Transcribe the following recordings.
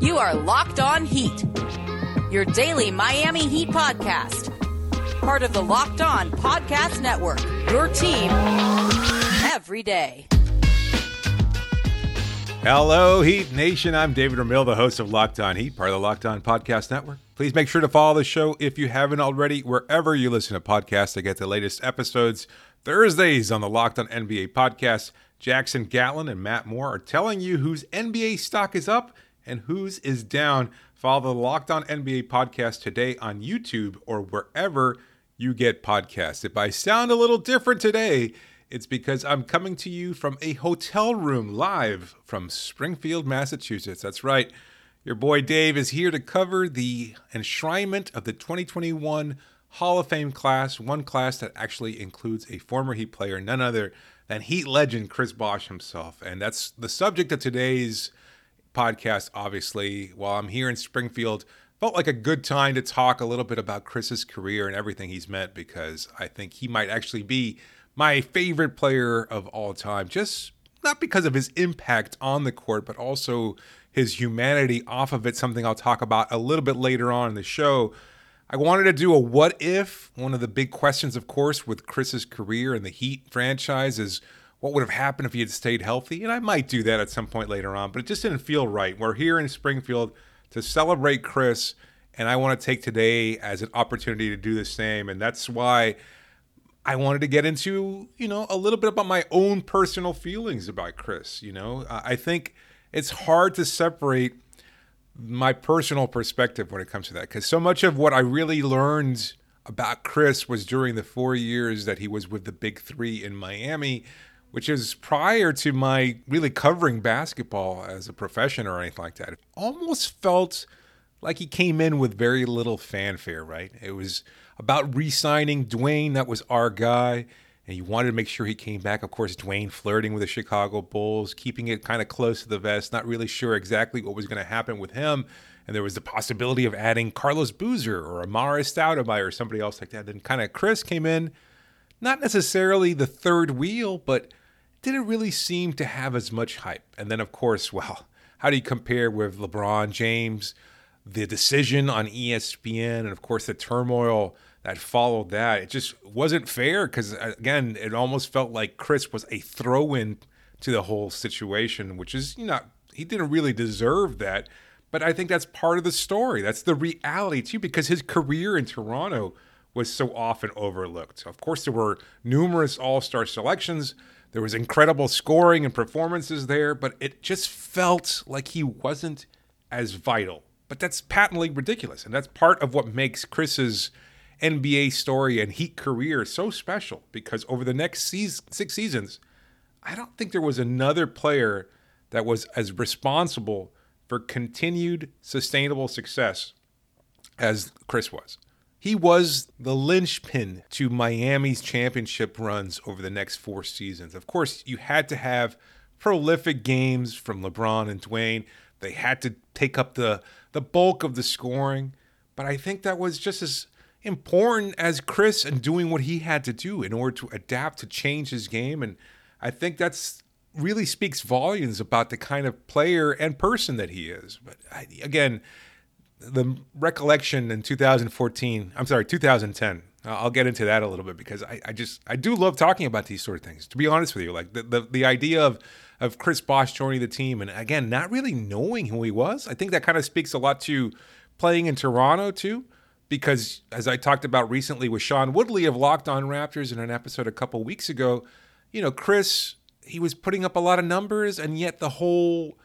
You are Locked On Heat, your daily Miami Heat podcast. Part of the Locked On Podcast Network, your team every day. Hello, Heat Nation. I'm David Ramil, the host of Locked On Heat, part of the Locked On Podcast Network. Please make sure to follow the show if you haven't already, wherever you listen to podcasts to get the latest episodes. Thursdays on the Locked On NBA podcast, Jackson Gatlin and Matt Moore are telling you whose NBA stock is up and whose is down. Follow the Locked On NBA podcast today on YouTube or wherever you get podcasts. If I sound a little different today, it's because I'm coming to you from a hotel room live from Springfield, Massachusetts. That's right. Your boy Dave is here to cover the enshrinement of the 2021 Hall of Fame class, one class that actually includes a former Heat player, none other than Heat legend Chris Bosh himself. And that's the subject of today's podcast, obviously. While I'm here in Springfield, felt like a good time to talk a little bit about Chris's career and everything he's meant because I think he might actually be my favorite player of all time, just not because of his impact on the court, but also his humanity off of it, something I'll talk about a little bit later on in the show. I wanted to do a what if. One of the big questions, of course, with Chris's career and the Heat franchise is what would have happened if he had stayed healthy? And I might do that at some point later on, but it just didn't feel right. We're here in Springfield to celebrate Chris, and I want to take today as an opportunity to do the same. And that's why I wanted to get into, you know, a little bit about my own personal feelings about Chris. You know, I think it's hard to separate my personal perspective when it comes to that because so much of what I really learned about Chris was during the four years that he was with the Big Three in Miami, which is prior to my really covering basketball as a profession or anything like that. It almost felt like he came in with very little fanfare, right? It was about re signing Dwyane, that was our guy and you wanted to make sure he came back. Of course, Dwyane flirting with the Chicago Bulls, keeping it kind of close to the vest, not really sure exactly what was going to happen with him. And there was the possibility of adding Carlos Boozer or Amar'e Stoudemire or somebody else like that. Then kind of Chris came in, not necessarily the third wheel, but didn't really seem to have as much hype. And then, of course, well, how do you compare with LeBron James? The decision on ESPN, and of course, the turmoil that followed that. It just wasn't fair because uh, again, it almost felt like Chris was a throw-in to the whole situation, which is you know he didn't really deserve that. But I think that's part of the story. That's the reality too, because his career in Toronto was so often overlooked. Of course, there were numerous All-Star selections. There was incredible scoring and performances there, but it just felt like he wasn't as vital. But that's patently ridiculous, and that's part of what makes Chris's NBA story and Heat career so special because over the next six seasons, I don't think there was another player that was as responsible for continued sustainable success as Chris was. He was the linchpin to Miami's championship runs over the next four seasons. Of course, you had to have prolific games from LeBron and Dwyane. They had to take up the the bulk of the scoring, but I think that was just as important as Chris and doing what he had to do in order to adapt to change his game. And I think that's really speaks volumes about the kind of player and person that he is. But I, again, the recollection in 2014, I'm sorry, 2010. I'll get into that a little bit because I, I just I do love talking about these sort of things. To be honest with you, like the the, the idea of of Chris Bosh joining the team and again not really knowing who he was. I think that kind of speaks a lot to playing in Toronto too because as I talked about recently with Sean Woodley of Locked On Raptors in an episode a couple weeks ago, you know, Chris, he was putting up a lot of numbers, and yet the whole,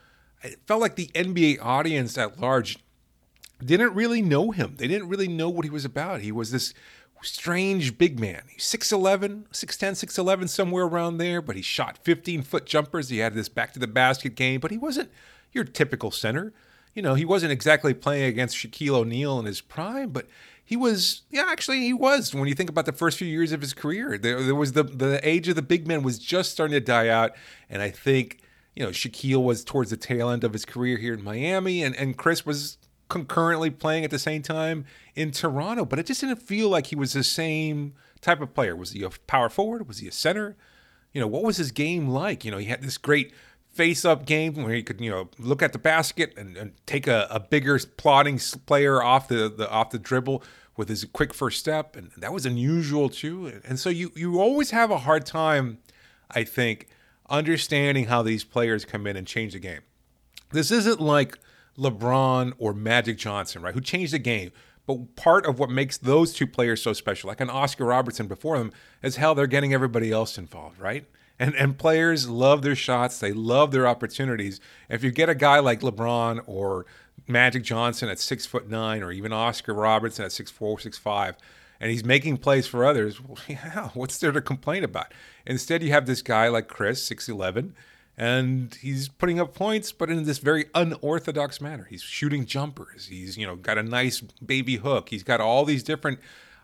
it felt like the NBA audience at large didn't really know him. They didn't really know what he was about. He was this strange big man. He's 6'11, 6'10, 6'11, somewhere around there, but he shot 15 foot jumpers. He had this back to the basket game, but he wasn't your typical center you know, he wasn't exactly playing against Shaquille O'Neal in his prime, but he was, yeah, actually, he was. When you think about the first few years of his career, there, there was the the age of the big man was just starting to die out, and I think you know Shaquille was towards the tail end of his career here in Miami, and and Chris was concurrently playing at the same time in Toronto, but it just didn't feel like he was the same type of player. Was he a power forward? Was he a center? You know, what was his game like? You know, he had this great face up game where he could, you know, look at the basket and, and take a, a, bigger plotting player off the, the off the dribble with his quick first step, and that was unusual too. And so you you always have a hard time, I think, understanding how these players come in and change the game. This isn't like LeBron or Magic Johnson, right, who changed the game. But part of what makes those two players so special, like an Oscar Robertson before them, is how they're getting everybody else involved, right? And and players love their shots, they love their opportunities. If you get a guy like LeBron or Magic Johnson at six foot nine, or even Oscar Robertson at six four, six five, and he's making plays for others, well, yeah, what's there to complain about? Instead, you have this guy like Chris, six eleven, and he's putting up points, but in this very unorthodox manner. He's shooting jumpers. He's you know got a nice baby hook. He's got all these different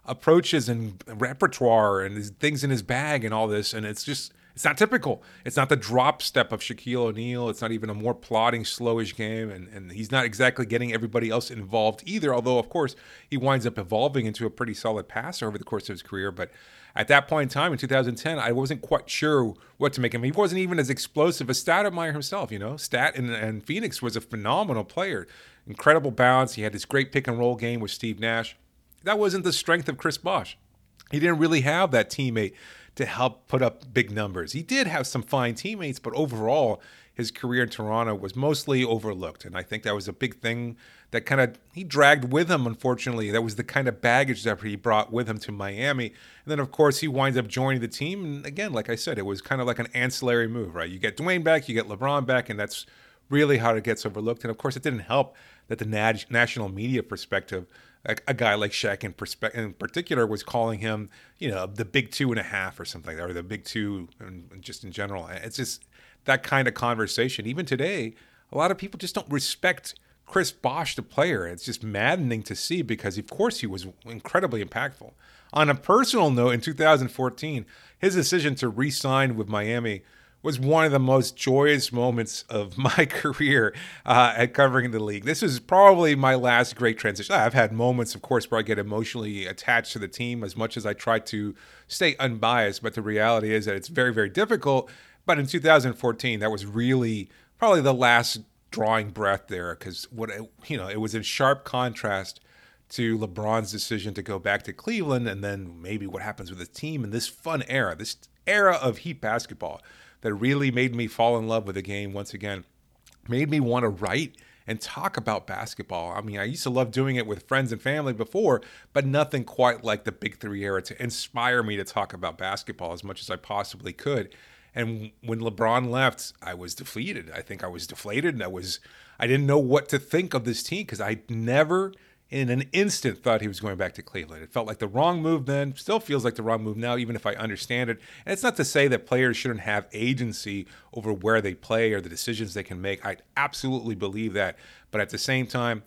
approaches and repertoire and things in his bag and all this, and it's just it's not typical. It's not the drop step of Shaquille O'Neal. It's not even a more plodding, slowish game. And, and he's not exactly getting everybody else involved either, although, of course, he winds up evolving into a pretty solid passer over the course of his career. But at that point in time, in 2010, I wasn't quite sure what to make of him. He wasn't even as explosive as Stoudemire himself, you know. Stat and, and Phoenix was a phenomenal player. Incredible balance. He had this great pick and roll game with Steve Nash. That wasn't the strength of Chris Bosh. He didn't really have that teammate to help put up big numbers. He did have some fine teammates, but overall, his career in Toronto was mostly overlooked. And I think that was a big thing that kind of he dragged with him, unfortunately. That was the kind of baggage that he brought with him to Miami. And then, of course, he winds up joining the team. And again, like I said, it was kind of like an ancillary move, right? You get Dwyane back, you get LeBron back, and that's really how it gets overlooked. And of course, it didn't help that the national media perspective a, a guy like Shaq in, perspe- in particular was calling him, you know, the big two and a half or something, or the big two, and just in general. It's just that kind of conversation. Even today, a lot of people just don't respect Chris Bosh, the player. It's just maddening to see because, of course, he was incredibly impactful. On a personal note, in 2014, his decision to re sign with Miami was one of the most joyous moments of my career uh, at covering the league. This is probably my last great transition. I've had moments, of course, where I get emotionally attached to the team as much as I try to stay unbiased. But the reality is that it's very, very difficult. But in 2014, that was really probably the last drawing breath there because what you know it was in sharp contrast to LeBron's decision to go back to Cleveland and then maybe what happens with the team in this fun era, this era of Heat basketball that really made me fall in love with the game once again, made me want to write and talk about basketball. I mean, I used to love doing it with friends and family before, but nothing quite like the Big Three era to inspire me to talk about basketball as much as I possibly could. And when LeBron left, I was defeated. I think I was deflated, and I was I didn't know what to think of this team because I never in an instant thought he was going back to Cleveland. It felt like the wrong move then, still feels like the wrong move now, even if I understand it. And it's not to say that players shouldn't have agency over where they play or the decisions they can make. I absolutely believe that. But at the same time,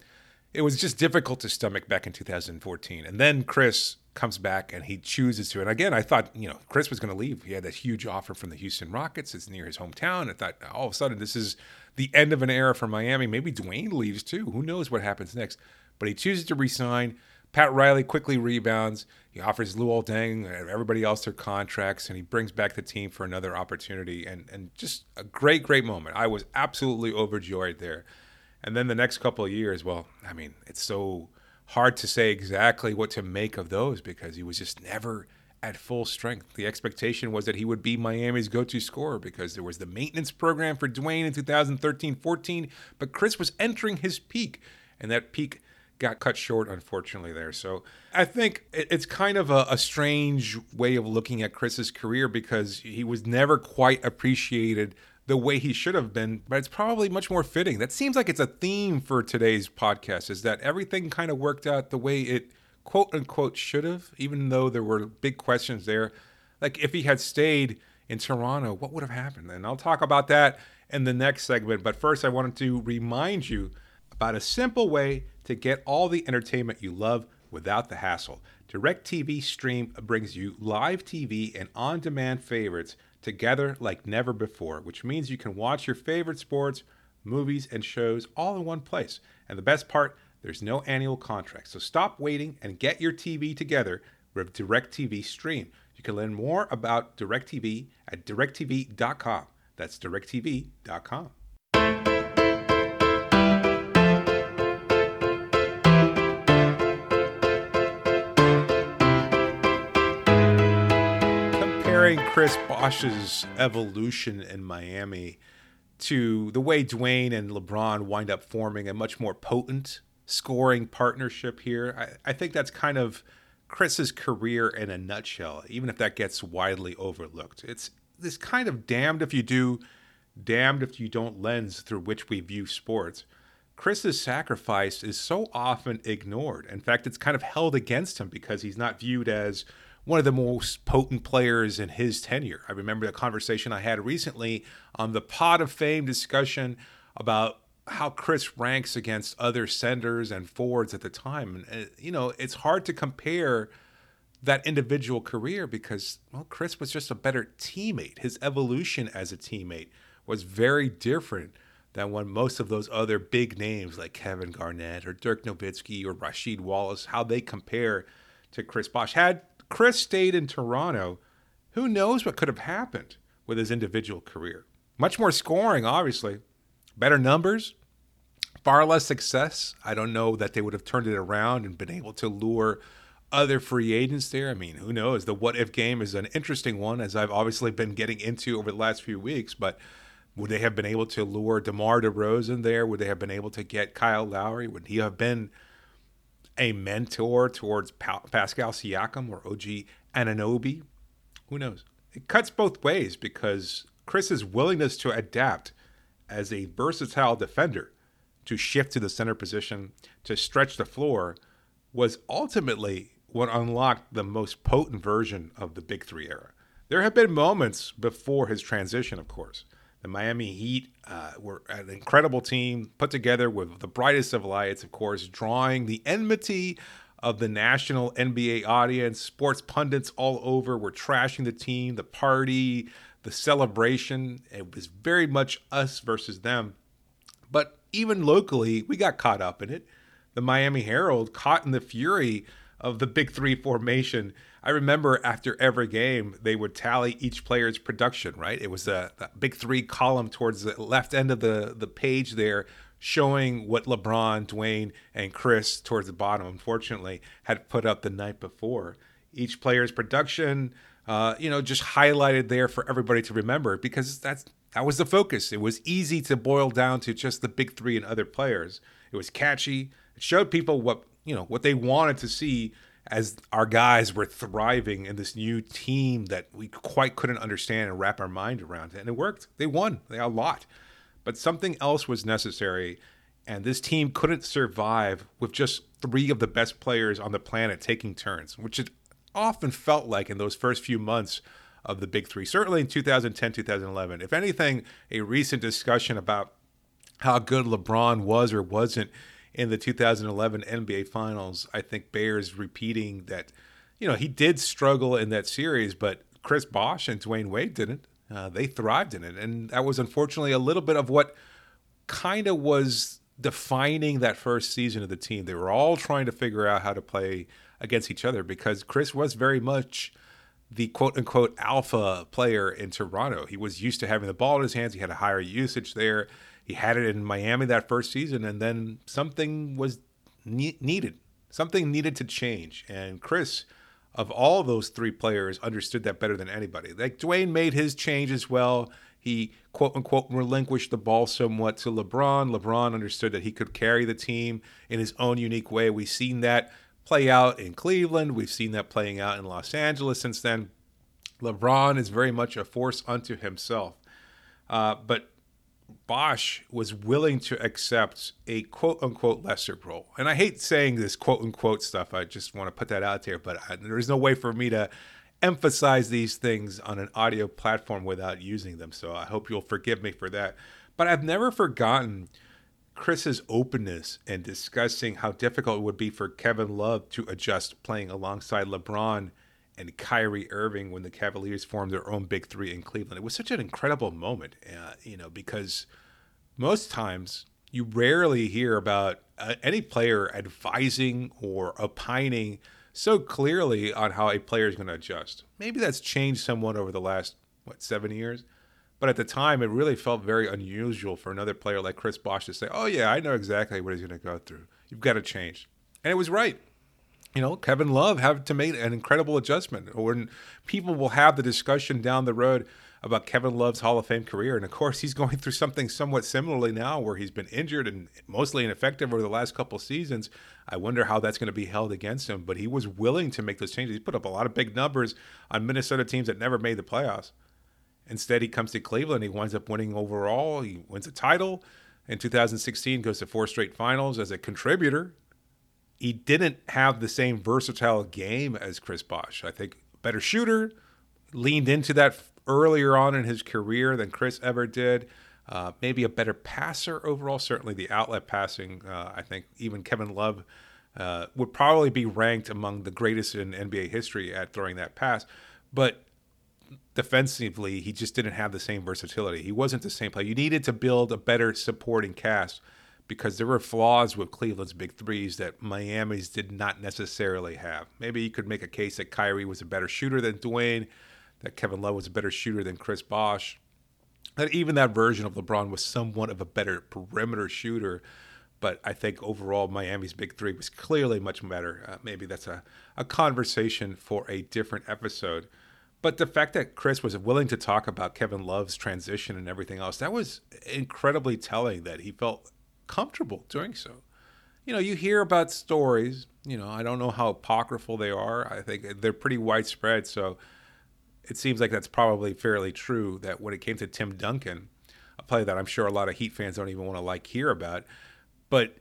it was just difficult to stomach back in 2014. And then Chris comes back and he chooses to. And again, I thought, you know, Chris was going to leave. He had that huge offer from the Houston Rockets. It's near his hometown. I thought all of a sudden this is the end of an era for Miami. Maybe Dwyane leaves too. Who knows what happens next? But he chooses to resign. Pat Riley quickly rebounds. He offers Luol Deng and everybody else their contracts, and he brings back the team for another opportunity. And and just a great, great moment. I was absolutely overjoyed there. And then the next couple of years, well, I mean, it's so hard to say exactly what to make of those because he was just never at full strength. The expectation was that he would be Miami's go to scorer because there was the maintenance program for Dwyane in 2013 14, but Chris was entering his peak, and that peak got cut short, unfortunately, there. So I think it's kind of a, a, strange way of looking at Chris's career because he was never quite appreciated the way he should have been, but it's probably much more fitting. That seems like it's a theme for today's podcast is that everything kind of worked out the way it quote unquote should have, even though there were big questions there. Like if he had stayed in Toronto, what would have happened? And I'll talk about that in the next segment. But first, I wanted to remind you about a simple way to get all the entertainment you love without the hassle. DirecTV Stream brings you live TV and on demand favorites together like never before, which means you can watch your favorite sports, movies, and shows all in one place. And the best part, there's no annual contract. So stop waiting and get your TV together with DirecTV Stream. You can learn more about DirecTV at directv.com. That's directv.com. Chris Bosh's evolution in Miami to the way Dwyane and LeBron wind up forming a much more potent scoring partnership here, I, I think that's kind of Chris's career in a nutshell, even if that gets widely overlooked. It's this kind of damned if you do, damned if you don't lens through which we view sports. Chris's sacrifice is so often ignored. In fact, it's kind of held against him because he's not viewed as one of the most potent players in his tenure. I remember the conversation I had recently on the Pod of Fame discussion about how Chris ranks against other centers and forwards at the time. And, uh, you know, it's hard to compare that individual career because, well, Chris was just a better teammate. His evolution as a teammate was very different than when most of those other big names like Kevin Garnett or Dirk Nowitzki or Rasheed Wallace, how they compare to Chris Bosh. Had Chris stayed in Toronto, who knows what could have happened with his individual career? Much more scoring, obviously, better numbers, far less success. I don't know that they would have turned it around and been able to lure other free agents there. I mean, who knows? The what if game is an interesting one, as I've obviously been getting into over the last few weeks. But would they have been able to lure DeMar DeRozan there? Would they have been able to get Kyle Lowry? Would he have been a mentor towards pa- Pascal Siakam or OG Anunoby? Who knows? It cuts both ways because Chris's willingness to adapt as a versatile defender to shift to the center position, to stretch the floor, was ultimately what unlocked the most potent version of the Big Three era. There have been moments before his transition, of course. The Miami Heat uh, were an incredible team put together with the brightest of lights, of course, drawing the enmity of the national NBA audience. Sports pundits all over were trashing the team, the party, the celebration. It was very much us versus them. But even locally, we got caught up in it. The Miami Herald, caught in the fury of the Big Three formation. I remember after every game, they would tally each player's production, right? It was a, a Big Three column towards the left end of the, the page there, showing what LeBron, Dwyane, and Chris towards the bottom, unfortunately, had put up the night before. Each player's production, uh, you know, just highlighted there for everybody to remember because that's that was the focus. It was easy to boil down to just the big three and other players. It was catchy. It showed people what you know what they wanted to see as our guys were thriving in this new team that we quite couldn't understand and wrap our mind around. And it worked. They won. They a lot. But something else was necessary, and this team couldn't survive with just three of the best players on the planet taking turns, which it often felt like in those first few months of the big three, certainly in 2010, 2011. If anything, a recent discussion about how good LeBron was or wasn't in the 2011 NBA Finals, I think bears repeating that, you know, he did struggle in that series, but Chris Bosh and Dwyane Wade didn't. Uh, they thrived in it. And that was unfortunately a little bit of what kind of was defining that first season of the team. They were all trying to figure out how to play against each other because Chris was very much the quote unquote alpha player in Toronto. He was used to having the ball in his hands. He had a higher usage there. He had it in Miami that first season, and then something was ne- needed. Something needed to change. And Chris, of all those three players, understood that better than anybody. Like Dwyane made his change as well. He quote unquote relinquished the ball somewhat to LeBron. LeBron understood that he could carry the team in his own unique way. We've seen that play out in Cleveland. We've seen that playing out in Los Angeles since then. LeBron is very much a force unto himself. Uh, but Bosh was willing to accept a quote unquote lesser role. And I hate saying this quote unquote stuff. I just want to put that out there, but I, there's no way for me to emphasize these things on an audio platform without using them. So I hope you'll forgive me for that. But I've never forgotten Chris's openness in discussing how difficult it would be for Kevin Love to adjust playing alongside LeBron and Kyrie Irving when the Cavaliers formed their own big three in Cleveland. It was such an incredible moment, uh, you know, because most times you rarely hear about uh, any player advising or opining so clearly on how a player is going to adjust. Maybe that's changed somewhat over the last, what, seven years? But at the time, it really felt very unusual for another player like Chris Bosh to say, "Oh yeah, I know exactly what he's going to go through. You've got to change," and it was right. You know, Kevin Love had to make an incredible adjustment. When people will have the discussion down the road about Kevin Love's Hall of Fame career. And of course, he's going through something somewhat similarly now where he's been injured and mostly ineffective over the last couple seasons. I wonder how that's going to be held against him. But he was willing to make those changes. He put up a lot of big numbers on Minnesota teams that never made the playoffs. Instead, he comes to Cleveland. He winds up winning overall. He wins a title. In 2016, goes to four straight finals as a contributor. He didn't have the same versatile game as Chris Bosh. I think better shooter, leaned into that earlier on in his career than Chris ever did. Uh, maybe a better passer overall. Certainly, the outlet passing. Uh, I think even Kevin Love uh, would probably be ranked among the greatest in NBA history at throwing that pass. But defensively, he just didn't have the same versatility. He wasn't the same player. You needed to build a better supporting cast because there were flaws with Cleveland's big threes that Miami's did not necessarily have. Maybe you could make a case that Kyrie was a better shooter than Dwyane that Kevin Love was a better shooter than Chris Bosh. That even that version of LeBron was somewhat of a better perimeter shooter. But I think overall, Miami's big three was clearly much better. Uh, maybe that's a, a conversation for a different episode. But the fact that Chris was willing to talk about Kevin Love's transition and everything else, that was incredibly telling that he felt comfortable doing so. You know, you hear about stories, you know, I don't know how apocryphal they are. I think they're pretty widespread. So it seems like that's probably fairly true that when it came to Tim Duncan, a play that I'm sure a lot of Heat fans don't even want to like hear about, but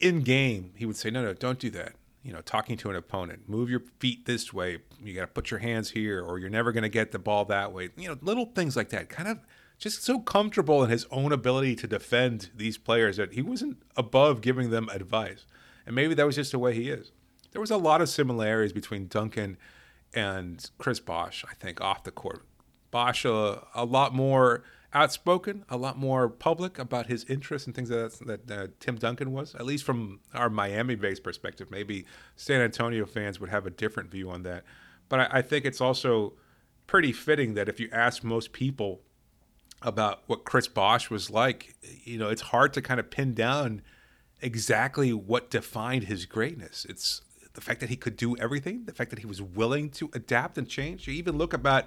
in game he would say, "No, no, don't do that." You know, talking to an opponent, move your feet this way. You got to put your hands here, or you're never going to get the ball that way. You know, little things like that. Kind of just so comfortable in his own ability to defend these players that he wasn't above giving them advice. And maybe that was just the way he is. There was a lot of similarities between Duncan and Chris Bosh, I think, off the court. Bosh uh, a lot more outspoken, a lot more public about his interests and things that that uh, Tim Duncan was. At least from our Miami-based perspective, maybe San Antonio fans would have a different view on that. But I, I think it's also pretty fitting that if you ask most people about what Chris Bosh was like, you know, it's hard to kind of pin down exactly what defined his greatness. It's the fact that he could do everything, the fact that he was willing to adapt and change. You even look about,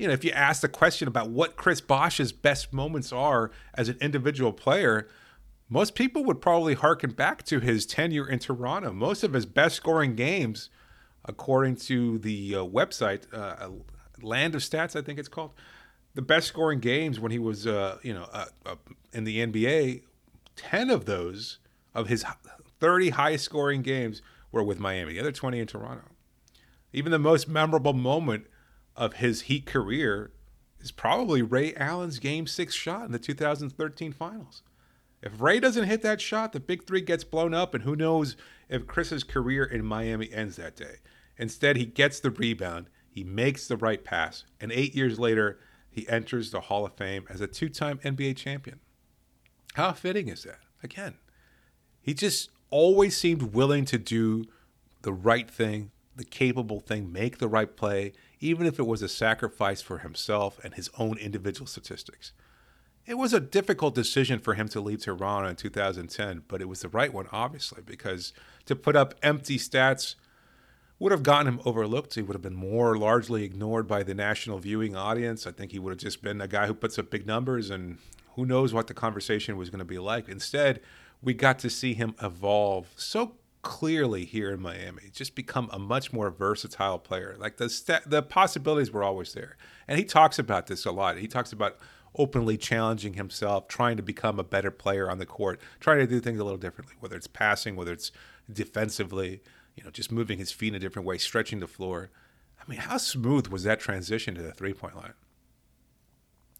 you know, if you ask the question about what Chris Bosh's best moments are as an individual player, most people would probably harken back to his tenure in Toronto. Most of his best scoring games, according to the uh, website, uh, Land of Stats, I think it's called, the best scoring games when he was, uh, you know, uh, uh, in the NBA, 10 of those, of his 30 highest scoring games, were with Miami. The other 20 in Toronto. Even the most memorable moment of his Heat career is probably Ray Allen's Game Six shot in the 2013 Finals. If Ray doesn't hit that shot, the Big Three gets blown up, and who knows if Chris's career in Miami ends that day. Instead, he gets the rebound, he makes the right pass, and eight years later, he enters the Hall of Fame as a two time NBA champion. How fitting is that? Again, he just always seemed willing to do the right thing, the capable thing, make the right play, even if it was a sacrifice for himself and his own individual statistics. It was a difficult decision for him to leave Toronto in 2010, but it was the right one, obviously, because to put up empty stats would have gotten him overlooked. He would have been more largely ignored by the national viewing audience. I think he would have just been a guy who puts up big numbers, and who knows what the conversation was going to be like. Instead, we got to see him evolve so clearly here in Miami, just become a much more versatile player. Like the st- the possibilities were always there, and he talks about this a lot. He talks about openly challenging himself, trying to become a better player on the court, trying to do things a little differently, whether it's passing, whether it's defensively, you know, just moving his feet in a different way, stretching the floor. I mean, how smooth was that transition to the three point line?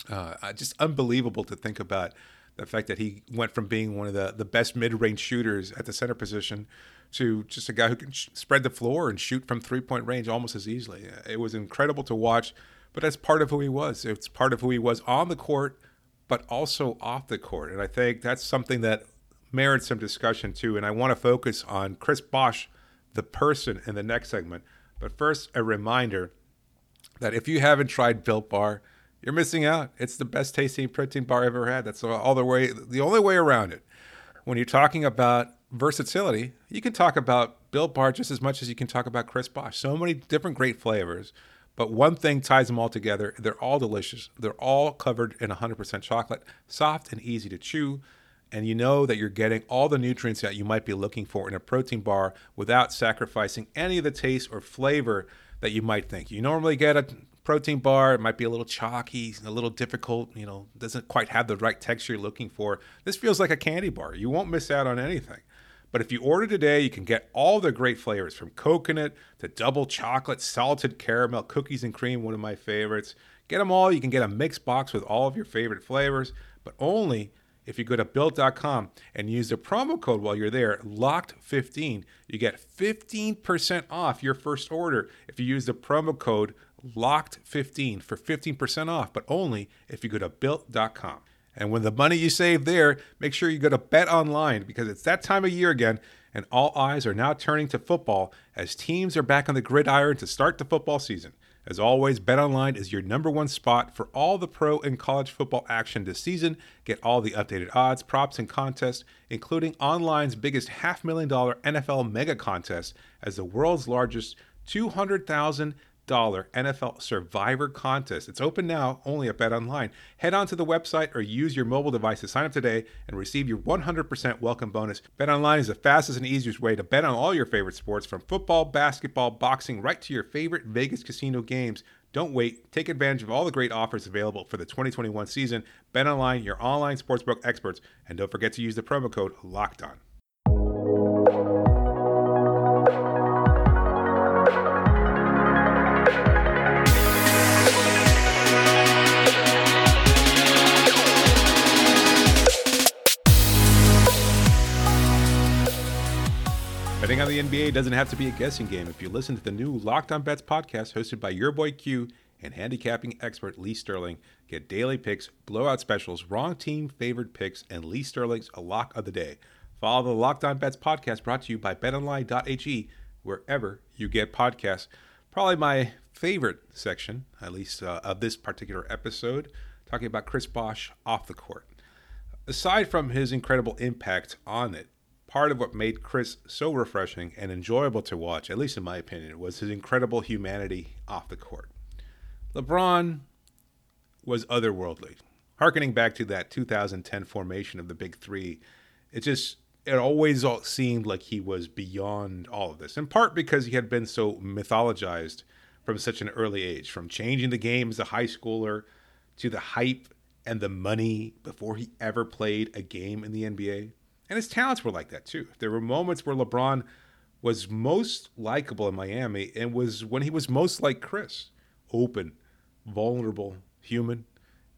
Uh, just unbelievable to think about the fact that he went from being one of the, the best mid range shooters at the center position to just a guy who can sh- spread the floor and shoot from three point range almost as easily. It was incredible to watch, but that's part of who he was. It's part of who he was on the court, but also off the court. And I think that's something that merits some discussion too. And I want to focus on Chris Bosh, the person, in the next segment. But first, a reminder that if you haven't tried Built Bar, you're missing out. It's the best tasting protein bar I've ever had. That's all the way, the only way around it. When you're talking about versatility, you can talk about Built Bar just as much as you can talk about Chris Bosh. So many different great flavors, but one thing ties them all together. They're all delicious. They're all covered in 100% chocolate, soft and easy to chew. And you know that you're getting all the nutrients that you might be looking for in a protein bar without sacrificing any of the taste or flavor that you might think. You normally get a protein bar, it might be a little chalky, a little difficult, you know, doesn't quite have the right texture you're looking for. This feels like a candy bar. You won't miss out on anything. But if you order today, you can get all the great flavors from coconut to double chocolate, salted caramel, cookies and cream, one of my favorites. Get them all. You can get a mixed box with all of your favorite flavors, but only if you go to built.com and use the promo code while you're there, locked15, you get 15% off your first order if you use the promo code locked15 for 15% off, but only if you go to built.com. And when the money you save there, make sure you go to Bet Online because it's that time of year again, and all eyes are now turning to football as teams are back on the gridiron to start the football season. As always, BetOnline is your number one spot for all the pro and college football action this season. Get all the updated odds, props, and contests, including online's biggest half million dollar NFL mega contest as the world's largest 200,000 NFL Survivor contest. It's open now only at Bet Online. Head on to the website or use your mobile device to sign up today and receive your 100% welcome bonus. Bet Online is the fastest and easiest way to bet on all your favorite sports from football, basketball, boxing, right to your favorite Vegas casino games. Don't wait. Take advantage of all the great offers available for the 2021 season. Bet Online, your online sportsbook experts, and don't forget to use the promo code LOCKED the NBA doesn't have to be a guessing game. If you listen to the new Locked On Bets podcast hosted by your boy Q and handicapping expert Lee Sterling, get daily picks, blowout specials, wrong team favored picks, and Lee Sterling's a lock of the day. Follow the Locked On Bets podcast brought to you by betonline.ag wherever you get podcasts. Probably my favorite section, at least uh, of this particular episode, talking about Chris Bosh off the court. Aside from his incredible impact on it, part of what made Chris so refreshing and enjoyable to watch, at least in my opinion, was his incredible humanity off the court. LeBron was otherworldly. Harkening back to that 2010 formation of the Big Three, it just it always all seemed like he was beyond all of this. In part because he had been so mythologized from such an early age, from changing the game as a high schooler to the hype and the money before he ever played a game in the NBA. And his talents were like that too. There were moments where LeBron was most likable in Miami and was when he was most like Chris open, vulnerable, human.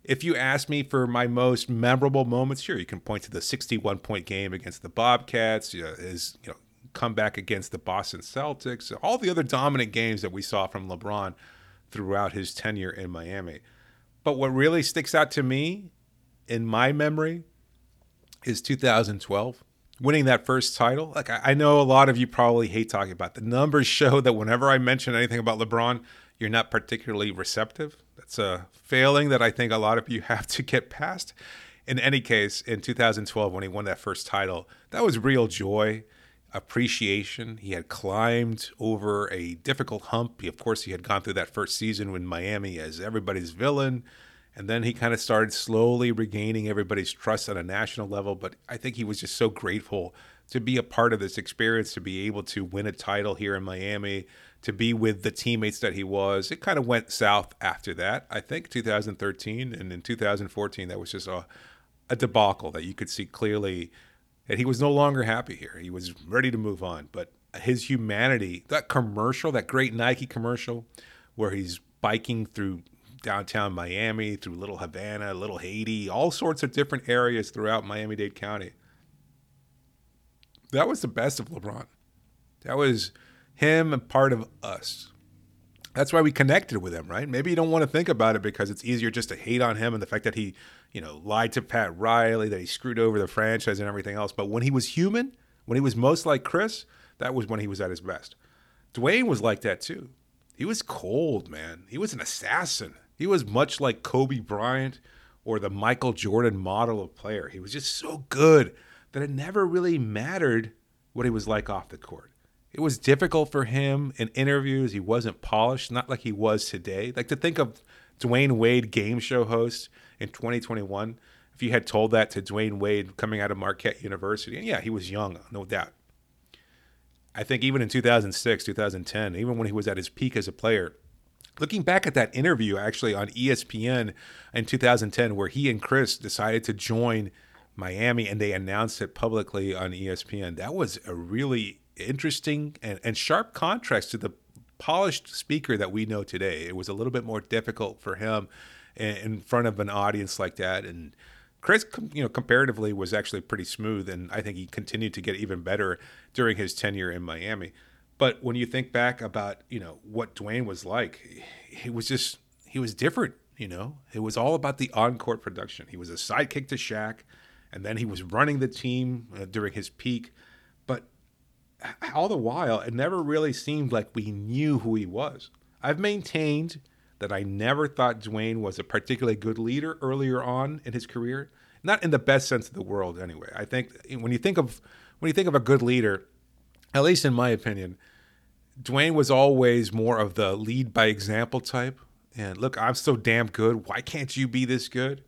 If you ask me for my most memorable moments, sure, you can point to the 61 point game against the Bobcats, you know, his you know, comeback against the Boston Celtics, all the other dominant games that we saw from LeBron throughout his tenure in Miami. But what really sticks out to me in my memory is 2012 winning that first title. Like I, know a lot of you probably hate talking about the numbers show that whenever I mention anything about LeBron, you're not particularly receptive. That's a failing that I think a lot of you have to get past. In any case, in 2012 when he won that first title, that was real joy, appreciation. He had climbed over a difficult hump. Of course, he had gone through that first season in Miami as everybody's villain and then he kind of started slowly regaining everybody's trust on a national level. But I think he was just so grateful to be a part of this experience, to be able to win a title here in Miami, to be with the teammates that he was. It kind of went south after that, I think, 2013. And in 2014, that was just a, a debacle that you could see clearly that he was no longer happy here. He was ready to move on. But his humanity, that commercial, that great Nike commercial where he's biking through downtown Miami, through Little Havana, Little Haiti, all sorts of different areas throughout Miami Dade County. That was the best of LeBron. That was him and part of us. That's why we connected with him, right? Maybe you don't want to think about it because it's easier just to hate on him and the fact that he, you know, lied to Pat Riley, that he screwed over the franchise and everything else. But when he was human, when he was most like Chris, that was when he was at his best. Dwyane was like that too. He was cold, man. He was an assassin. He was much like Kobe Bryant or the Michael Jordan model of player. He was just so good that it never really mattered what he was like off the court. It was difficult for him in interviews. He wasn't polished, not like he was today. Like to think of Dwyane Wade game show host in 2021. If you had told that to Dwyane Wade coming out of Marquette University, and yeah, he was young, no doubt. I think even in 2006, 2010, even when he was at his peak as a player, looking back at that interview actually on ESPN in 2010, where he and Chris decided to join Miami and they announced it publicly on ESPN, that was a really interesting and, and sharp contrast to the polished speaker that we know today. It was a little bit more difficult for him in, front of an audience like that. And Chris, you know, comparatively was actually pretty smooth, and I think he continued to get even better during his tenure in Miami. But when you think back about you know what Dwyane was like, he was just he was different. You know, it was all about the on-court production. He was a sidekick to Shaq, and then he was running the team uh, during his peak. But all the while, it never really seemed like we knew who he was. I've maintained that I never thought Dwyane was a particularly good leader earlier on in his career. Not in the best sense of the world, anyway. I think when you think of when you think of a good leader, at least in my opinion, Dwyane was always more of the lead by example type. And look, I'm so damn good. Why can't you be this good?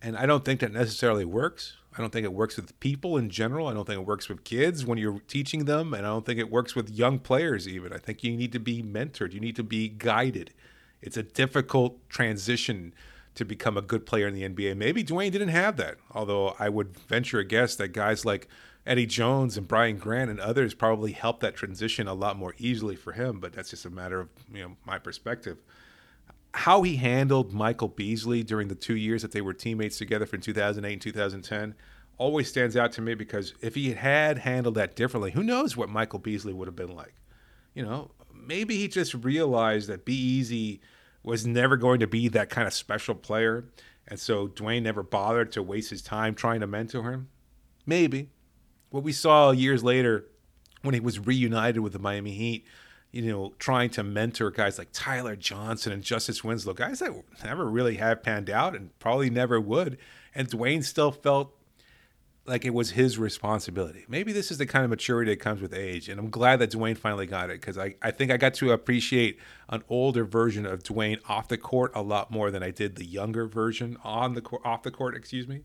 And I don't think that necessarily works. I don't think it works with people in general. I don't think it works with kids when you're teaching them. And I don't think it works with young players, even. I think you need to be mentored, you need to be guided. It's a difficult transition to become a good player in the NBA. Maybe Dwyane didn't have that, although I would venture a guess that guys like Eddie Jones and Brian Grant and others probably helped that transition a lot more easily for him. But that's just a matter of you know my perspective. How he handled Michael Beasley during the two years that they were teammates together from 2008 and 2010 always stands out to me because if he had handled that differently, who knows what Michael Beasley would have been like? You know, maybe he just realized that B-Easy was never going to be that kind of special player. And so Dwyane never bothered to waste his time trying to mentor him. Maybe. What we saw years later when he was reunited with the Miami Heat, you know, trying to mentor guys like Tyler Johnson and Justice Winslow, guys that never really have panned out and probably never would. And Dwyane still felt like it was his responsibility. Maybe this is the kind of maturity that comes with age, and I'm glad that Dwyane finally got it because I, I think I got to appreciate an older version of Dwyane off the court a lot more than I did the younger version on the court, off the court. Excuse me.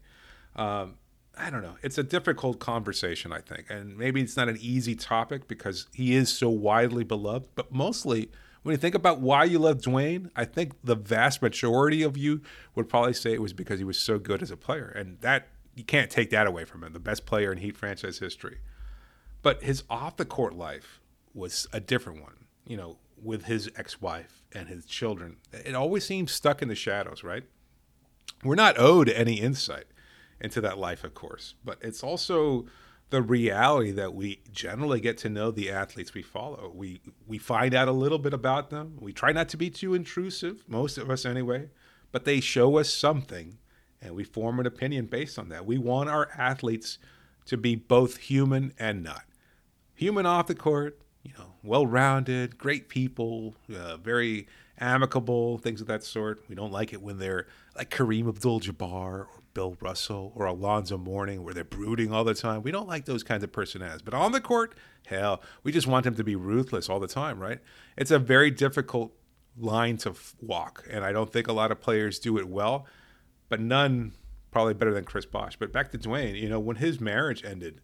Um, I don't know. It's a difficult conversation, I think, and maybe it's not an easy topic because he is so widely beloved. But mostly, when you think about why you love Dwyane, I think the vast majority of you would probably say it was because he was so good as a player, and that you can't take that away from him. The best player in Heat franchise history. But his off the court life was a different one, you know, with his ex wife and his children. It always seems stuck in the shadows, right? We're not owed any insight into that life, of course, but it's also the reality that we generally get to know the athletes we follow. We we find out a little bit about them. We try not to be too intrusive, most of us anyway, but they show us something and we form an opinion based on that. We want our athletes to be both human and not. Human off the court, you know, well-rounded, great people, uh, very amicable, things of that sort. We don't like it when they're like Kareem Abdul-Jabbar or Bill Russell or Alonzo Mourning, where they're brooding all the time. We don't like those kinds of personalities. But on the court, hell, we just want them to be ruthless all the time, right? It's a very difficult line to walk, and I don't think a lot of players do it well but none probably better than Chris Bosh. But back to Dwyane, you know, when his marriage ended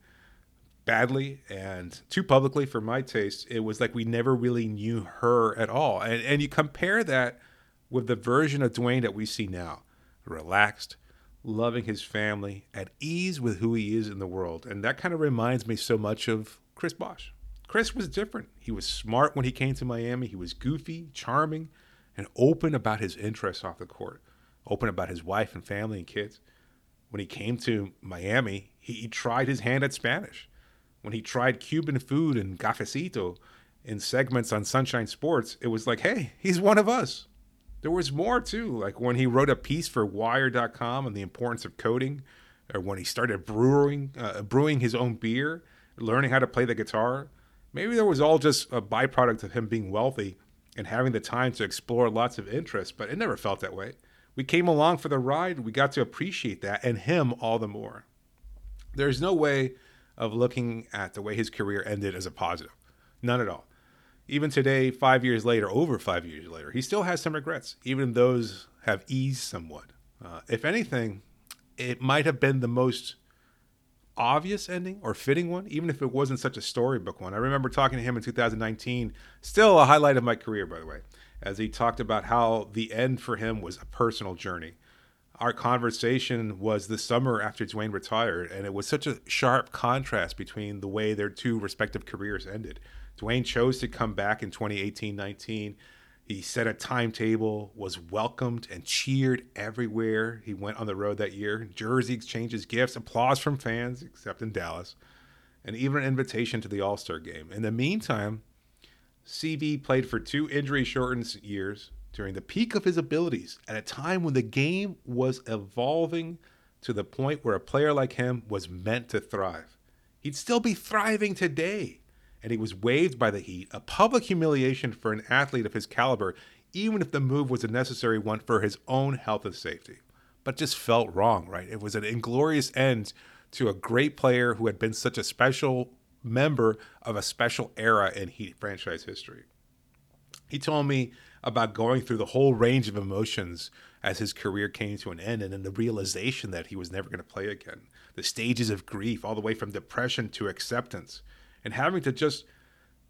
badly and too publicly for my taste, it was like we never really knew her at all. And and you compare that with the version of Dwyane that we see now, relaxed, loving his family, at ease with who he is in the world. And that kind of reminds me so much of Chris Bosh. Chris was different. He was smart when he came to Miami. He was goofy, charming, and open about his interests off the court open about his wife and family and kids. When he came to Miami, he tried his hand at Spanish. When he tried Cuban food and cafecito in segments on Sunshine Sports, it was like, hey, he's one of us. There was more too, like when he wrote a piece for Wired.com on the importance of coding, or when he started brewing, uh, brewing his own beer, learning how to play the guitar. Maybe there was all just a byproduct of him being wealthy and having the time to explore lots of interests, but it never felt that way. We came along for the ride. We got to appreciate that and him all the more. There's no way of looking at the way his career ended as a positive. None at all. Even today, five years later, over five years later, he still has some regrets, even those have eased somewhat. Uh, if anything, it might have been the most obvious ending or fitting one, even if it wasn't such a storybook one. I remember talking to him in 2019, still a highlight of my career, by the way, as he talked about how the end for him was a personal journey. Our conversation was the summer after Dwyane retired, and it was such a sharp contrast between the way their two respective careers ended. Dwyane chose to come back in 2018 19 he set a timetable, was welcomed and cheered everywhere he went on the road that year. Jersey exchanges gifts, applause from fans, except in Dallas, and even an invitation to the All Star game. In the meantime, CB played for two injury shortened years during the peak of his abilities at a time when the game was evolving to the point where a player like him was meant to thrive. He'd still be thriving today and he was waived by the Heat, a public humiliation for an athlete of his caliber, even if the move was a necessary one for his own health and safety. But just felt wrong, right? It was an inglorious end to a great player who had been such a special member of a special era in Heat franchise history. He told me about going through the whole range of emotions as his career came to an end and then the realization that he was never going to play again. The stages of grief, all the way from depression to acceptance and having to just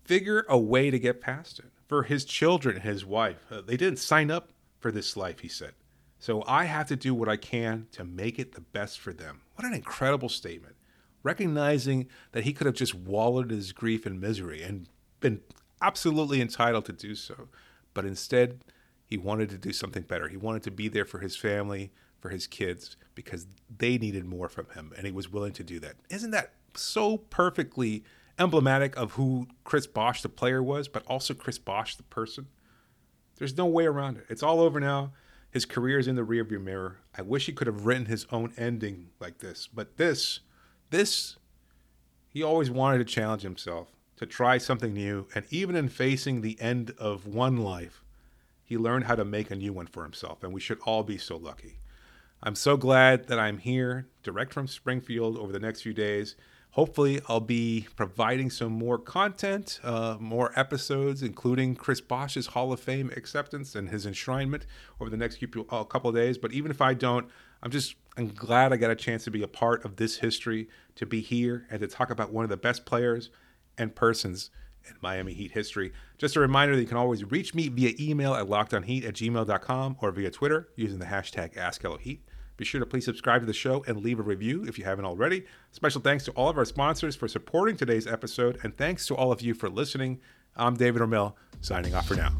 figure a way to get past it. For his children and his wife, uh, they didn't sign up for this life, he said. So I have to do what I can to make it the best for them. What an incredible statement. Recognizing that he could have just wallowed his grief and misery and been absolutely entitled to do so. But instead, he wanted to do something better. He wanted to be there for his family, for his kids, because they needed more from him, and he was willing to do that. Isn't that so perfectly emblematic of who Chris Bosh, the player, was, but also Chris Bosh, the person. There's no way around it. It's all over now. His career is in the rearview mirror. I wish he could have written his own ending like this, but this, this, he always wanted to challenge himself, to try something new, and even in facing the end of one life, he learned how to make a new one for himself, and we should all be so lucky. I'm so glad that I'm here, direct from Springfield, over the next few days hopefully i'll be providing some more content uh, more episodes including chris bosh's hall of fame acceptance and his enshrinement over the next few, uh, couple of days but even if i don't i'm just i'm glad i got a chance to be a part of this history to be here and to talk about one of the best players and persons in Miami Heat history. Just a reminder that you can always reach me via email at lockedonheat at gmail.com or via Twitter using the hashtag AskHelloHeat. Be sure to please subscribe to the show and leave a review if you haven't already. Special thanks to all of our sponsors for supporting today's episode, and thanks to all of you for listening. I'm David Ramil, signing off for now.